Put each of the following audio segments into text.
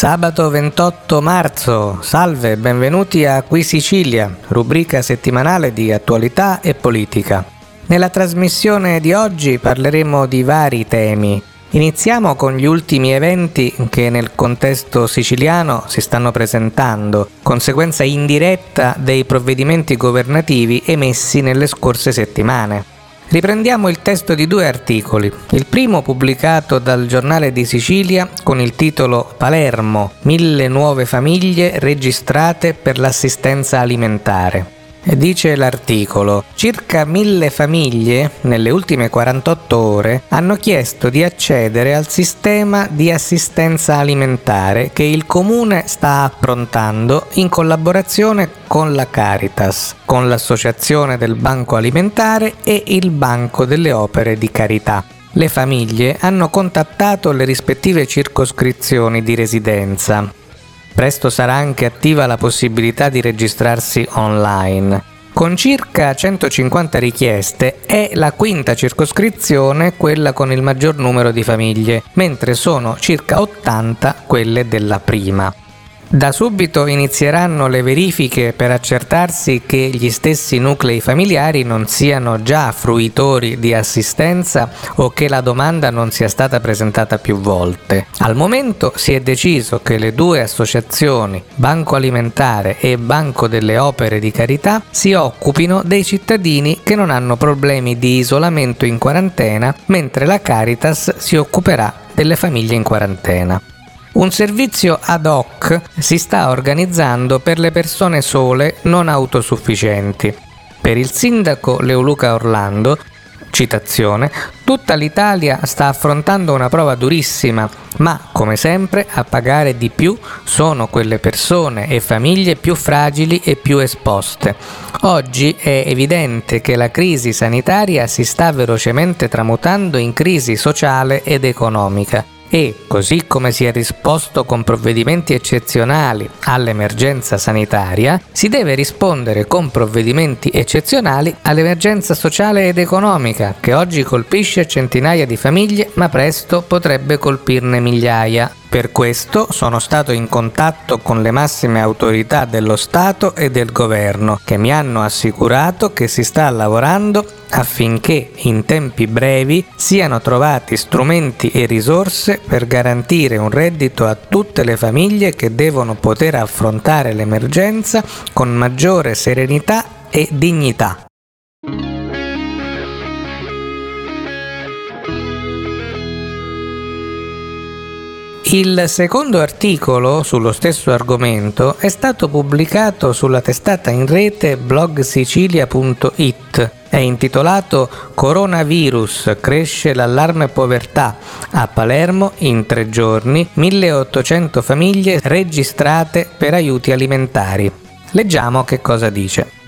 Sabato 28 marzo, salve, benvenuti a Qui Sicilia, rubrica settimanale di attualità e politica. Nella trasmissione di oggi parleremo di vari temi. Iniziamo con gli ultimi eventi che nel contesto siciliano si stanno presentando, conseguenza indiretta dei provvedimenti governativi emessi nelle scorse settimane. Riprendiamo il testo di due articoli. Il primo pubblicato dal giornale di Sicilia con il titolo Palermo, mille nuove famiglie registrate per l'assistenza alimentare. Dice l'articolo, circa mille famiglie nelle ultime 48 ore hanno chiesto di accedere al sistema di assistenza alimentare che il comune sta approntando in collaborazione con la Caritas, con l'associazione del Banco Alimentare e il Banco delle Opere di Carità. Le famiglie hanno contattato le rispettive circoscrizioni di residenza Presto sarà anche attiva la possibilità di registrarsi online. Con circa 150 richieste è la quinta circoscrizione quella con il maggior numero di famiglie, mentre sono circa 80 quelle della prima. Da subito inizieranno le verifiche per accertarsi che gli stessi nuclei familiari non siano già fruitori di assistenza o che la domanda non sia stata presentata più volte. Al momento si è deciso che le due associazioni, Banco Alimentare e Banco delle Opere di Carità, si occupino dei cittadini che non hanno problemi di isolamento in quarantena, mentre la Caritas si occuperà delle famiglie in quarantena. Un servizio ad hoc si sta organizzando per le persone sole non autosufficienti. Per il sindaco Leoluca Orlando, citazione, tutta l'Italia sta affrontando una prova durissima, ma come sempre a pagare di più sono quelle persone e famiglie più fragili e più esposte. Oggi è evidente che la crisi sanitaria si sta velocemente tramutando in crisi sociale ed economica e, così come si è risposto con provvedimenti eccezionali all'emergenza sanitaria, si deve rispondere con provvedimenti eccezionali all'emergenza sociale ed economica che oggi colpisce centinaia di famiglie ma presto potrebbe colpirne migliaia. Per questo sono stato in contatto con le massime autorità dello Stato e del governo che mi hanno assicurato che si sta lavorando affinché in tempi brevi siano trovati strumenti e risorse per garantire un reddito a tutte le famiglie che devono poter affrontare l'emergenza con maggiore serenità e dignità. Il secondo articolo sullo stesso argomento è stato pubblicato sulla testata in rete blogsicilia.it. È intitolato Coronavirus, cresce l'allarme povertà. A Palermo in tre giorni 1800 famiglie registrate per aiuti alimentari. Leggiamo che cosa dice.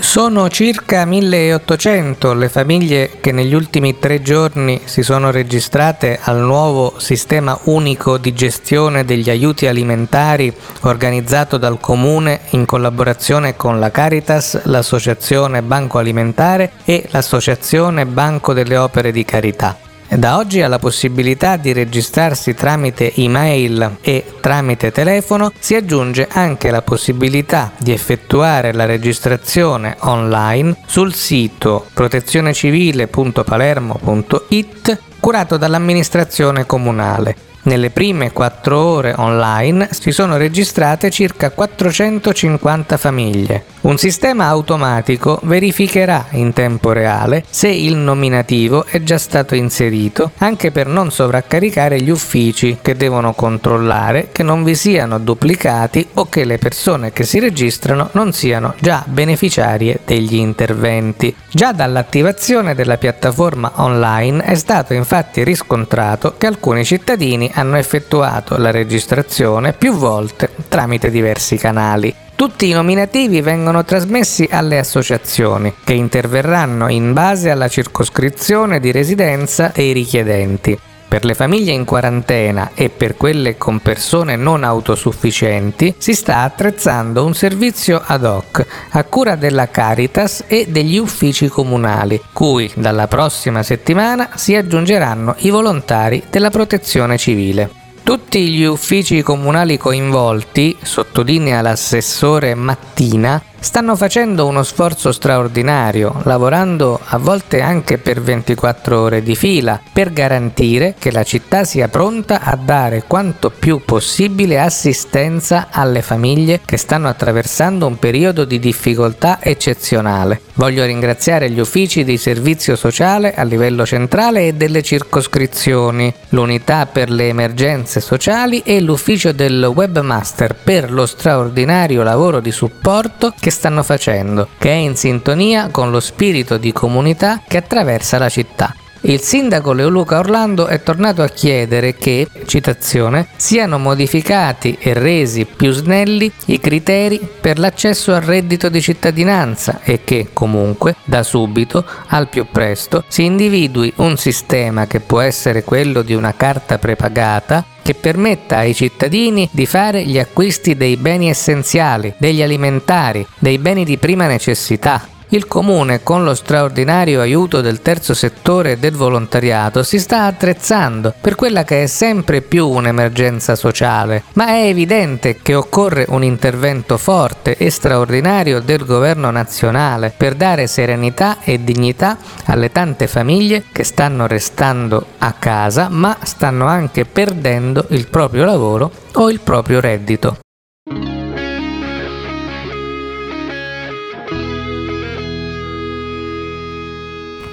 Sono circa 1800 le famiglie che negli ultimi tre giorni si sono registrate al nuovo sistema unico di gestione degli aiuti alimentari organizzato dal Comune in collaborazione con la Caritas, l'Associazione Banco Alimentare e l'Associazione Banco delle Opere di Carità. Da oggi ha la possibilità di registrarsi tramite email e tramite telefono, si aggiunge anche la possibilità di effettuare la registrazione online sul sito protezionecivile.palermo.it curato dall'amministrazione comunale nelle prime 4 ore online si sono registrate circa 450 famiglie. Un sistema automatico verificherà in tempo reale se il nominativo è già stato inserito, anche per non sovraccaricare gli uffici che devono controllare che non vi siano duplicati o che le persone che si registrano non siano già beneficiarie degli interventi. Già dall'attivazione della piattaforma online è stato infatti riscontrato che alcuni cittadini hanno effettuato la registrazione più volte tramite diversi canali. Tutti i nominativi vengono trasmessi alle associazioni, che interverranno in base alla circoscrizione di residenza dei richiedenti. Per le famiglie in quarantena e per quelle con persone non autosufficienti si sta attrezzando un servizio ad hoc a cura della Caritas e degli uffici comunali, cui dalla prossima settimana si aggiungeranno i volontari della protezione civile. Tutti gli uffici comunali coinvolti, sottolinea l'assessore Mattina, stanno facendo uno sforzo straordinario, lavorando a volte anche per 24 ore di fila, per garantire che la città sia pronta a dare quanto più possibile assistenza alle famiglie che stanno attraversando un periodo di difficoltà eccezionale. Voglio ringraziare gli uffici di servizio sociale a livello centrale e delle circoscrizioni, l'unità per le emergenze sociali e l'ufficio del webmaster per lo straordinario lavoro di supporto che che stanno facendo, che è in sintonia con lo spirito di comunità che attraversa la città. Il sindaco Leoluca Orlando è tornato a chiedere che, citazione, siano modificati e resi più snelli i criteri per l'accesso al reddito di cittadinanza e che, comunque, da subito, al più presto, si individui un sistema che può essere quello di una carta prepagata che permetta ai cittadini di fare gli acquisti dei beni essenziali, degli alimentari, dei beni di prima necessità, il comune, con lo straordinario aiuto del terzo settore e del volontariato, si sta attrezzando per quella che è sempre più un'emergenza sociale, ma è evidente che occorre un intervento forte e straordinario del governo nazionale per dare serenità e dignità alle tante famiglie che stanno restando a casa ma stanno anche perdendo il proprio lavoro o il proprio reddito.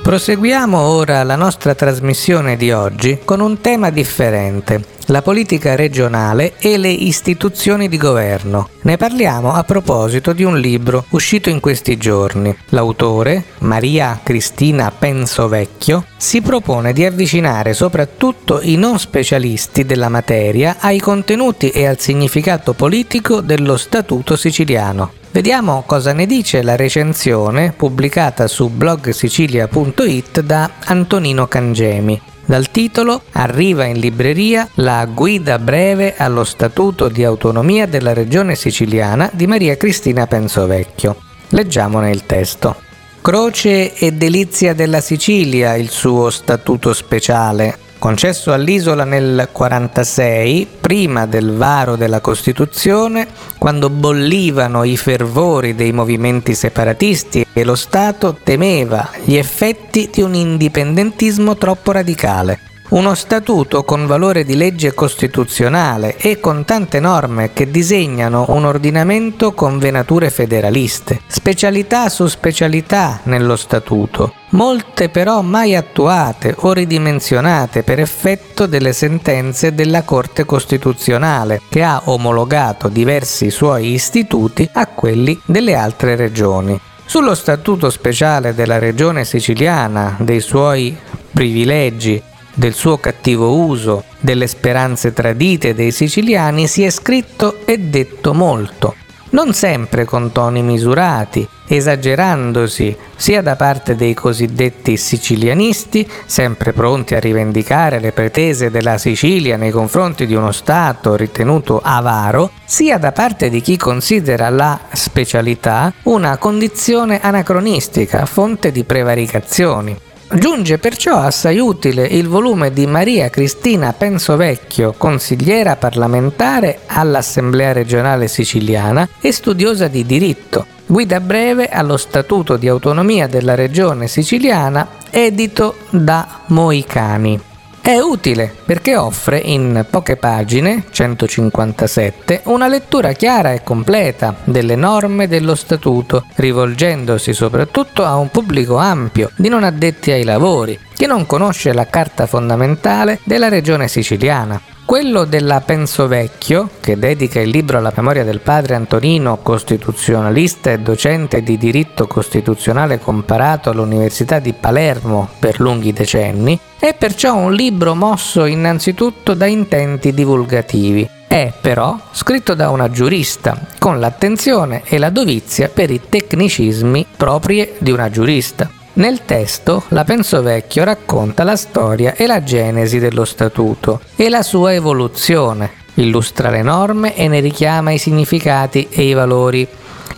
Proseguiamo ora la nostra trasmissione di oggi con un tema differente, la politica regionale e le istituzioni di governo. Ne parliamo a proposito di un libro uscito in questi giorni. L'autore, Maria Cristina Pensovecchio, si propone di avvicinare soprattutto i non specialisti della materia ai contenuti e al significato politico dello Statuto siciliano. Vediamo cosa ne dice la recensione pubblicata su blogsicilia.it da Antonino Cangemi. Dal titolo Arriva in libreria la guida breve allo Statuto di autonomia della Regione siciliana di Maria Cristina Pensovecchio. Leggiamone il testo. Croce e delizia della Sicilia il suo statuto speciale, concesso all'isola nel 46, prima del varo della Costituzione, quando bollivano i fervori dei movimenti separatisti e lo Stato temeva gli effetti di un indipendentismo troppo radicale. Uno statuto con valore di legge costituzionale e con tante norme che disegnano un ordinamento con venature federaliste, specialità su specialità nello statuto, molte però mai attuate o ridimensionate per effetto delle sentenze della Corte Costituzionale, che ha omologato diversi suoi istituti a quelli delle altre regioni. Sullo statuto speciale della regione siciliana, dei suoi privilegi del suo cattivo uso, delle speranze tradite dei siciliani si è scritto e detto molto, non sempre con toni misurati, esagerandosi sia da parte dei cosiddetti sicilianisti, sempre pronti a rivendicare le pretese della Sicilia nei confronti di uno Stato ritenuto avaro, sia da parte di chi considera la specialità una condizione anacronistica, fonte di prevaricazioni. Giunge perciò assai utile il volume di Maria Cristina Pensovecchio, consigliera parlamentare all'Assemblea regionale siciliana e studiosa di diritto, guida breve allo Statuto di autonomia della regione siciliana, edito da Moicani. È utile perché offre in poche pagine, 157, una lettura chiara e completa delle norme dello statuto, rivolgendosi soprattutto a un pubblico ampio di non addetti ai lavori, che non conosce la carta fondamentale della regione siciliana. Quello della Pensovecchio, che dedica il libro alla memoria del padre Antonino, costituzionalista e docente di diritto costituzionale comparato all'Università di Palermo per lunghi decenni, è perciò un libro mosso innanzitutto da intenti divulgativi. È però scritto da una giurista, con l'attenzione e la dovizia per i tecnicismi proprie di una giurista. Nel testo la Pensovecchio racconta la storia e la genesi dello statuto e la sua evoluzione, illustra le norme e ne richiama i significati e i valori.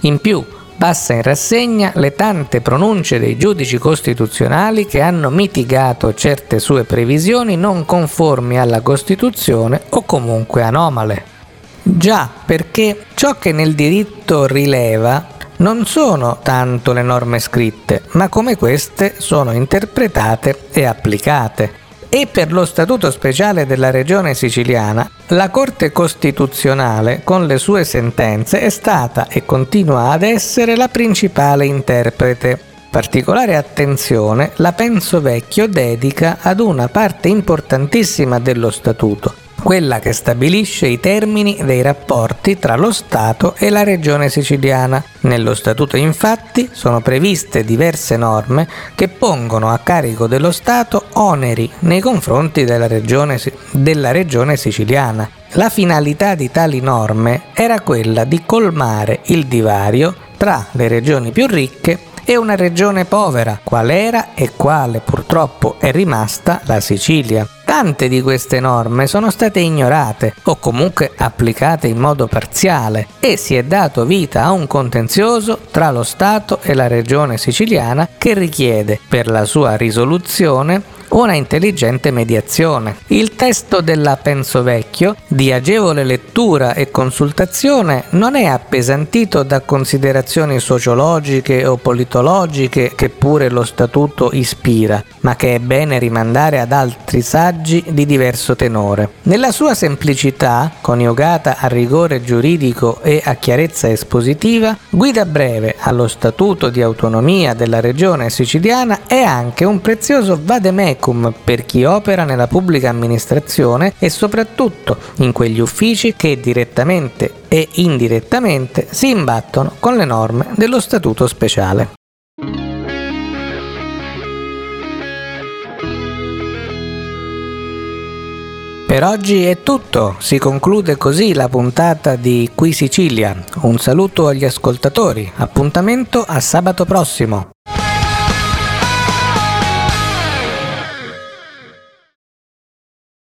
In più, passa in rassegna le tante pronunce dei giudici costituzionali che hanno mitigato certe sue previsioni non conformi alla Costituzione o comunque anomale. Già, perché ciò che nel diritto rileva non sono tanto le norme scritte, ma come queste sono interpretate e applicate. E per lo Statuto speciale della Regione siciliana, la Corte Costituzionale, con le sue sentenze, è stata e continua ad essere la principale interprete. Particolare attenzione la Penso Vecchio dedica ad una parte importantissima dello Statuto, quella che stabilisce i termini dei rapporti tra lo Stato e la regione siciliana. Nello Statuto infatti sono previste diverse norme che pongono a carico dello Stato oneri nei confronti della regione, della regione siciliana. La finalità di tali norme era quella di colmare il divario tra le regioni più ricche e una regione povera, qual era e quale purtroppo è rimasta la Sicilia. Tante di queste norme sono state ignorate o comunque applicate in modo parziale e si è dato vita a un contenzioso tra lo Stato e la regione siciliana che richiede per la sua risoluzione una intelligente mediazione. Il testo della Penso Vecchio, di agevole lettura e consultazione, non è appesantito da considerazioni sociologiche o politologiche che pure lo statuto ispira, ma che è bene rimandare ad altri saggi di diverso tenore. Nella sua semplicità, coniugata a rigore giuridico e a chiarezza espositiva, guida breve allo statuto di autonomia della regione siciliana è anche un prezioso vademecum per chi opera nella pubblica amministrazione e soprattutto in quegli uffici che direttamente e indirettamente si imbattono con le norme dello statuto speciale. Per oggi è tutto, si conclude così la puntata di Qui Sicilia. Un saluto agli ascoltatori, appuntamento a sabato prossimo.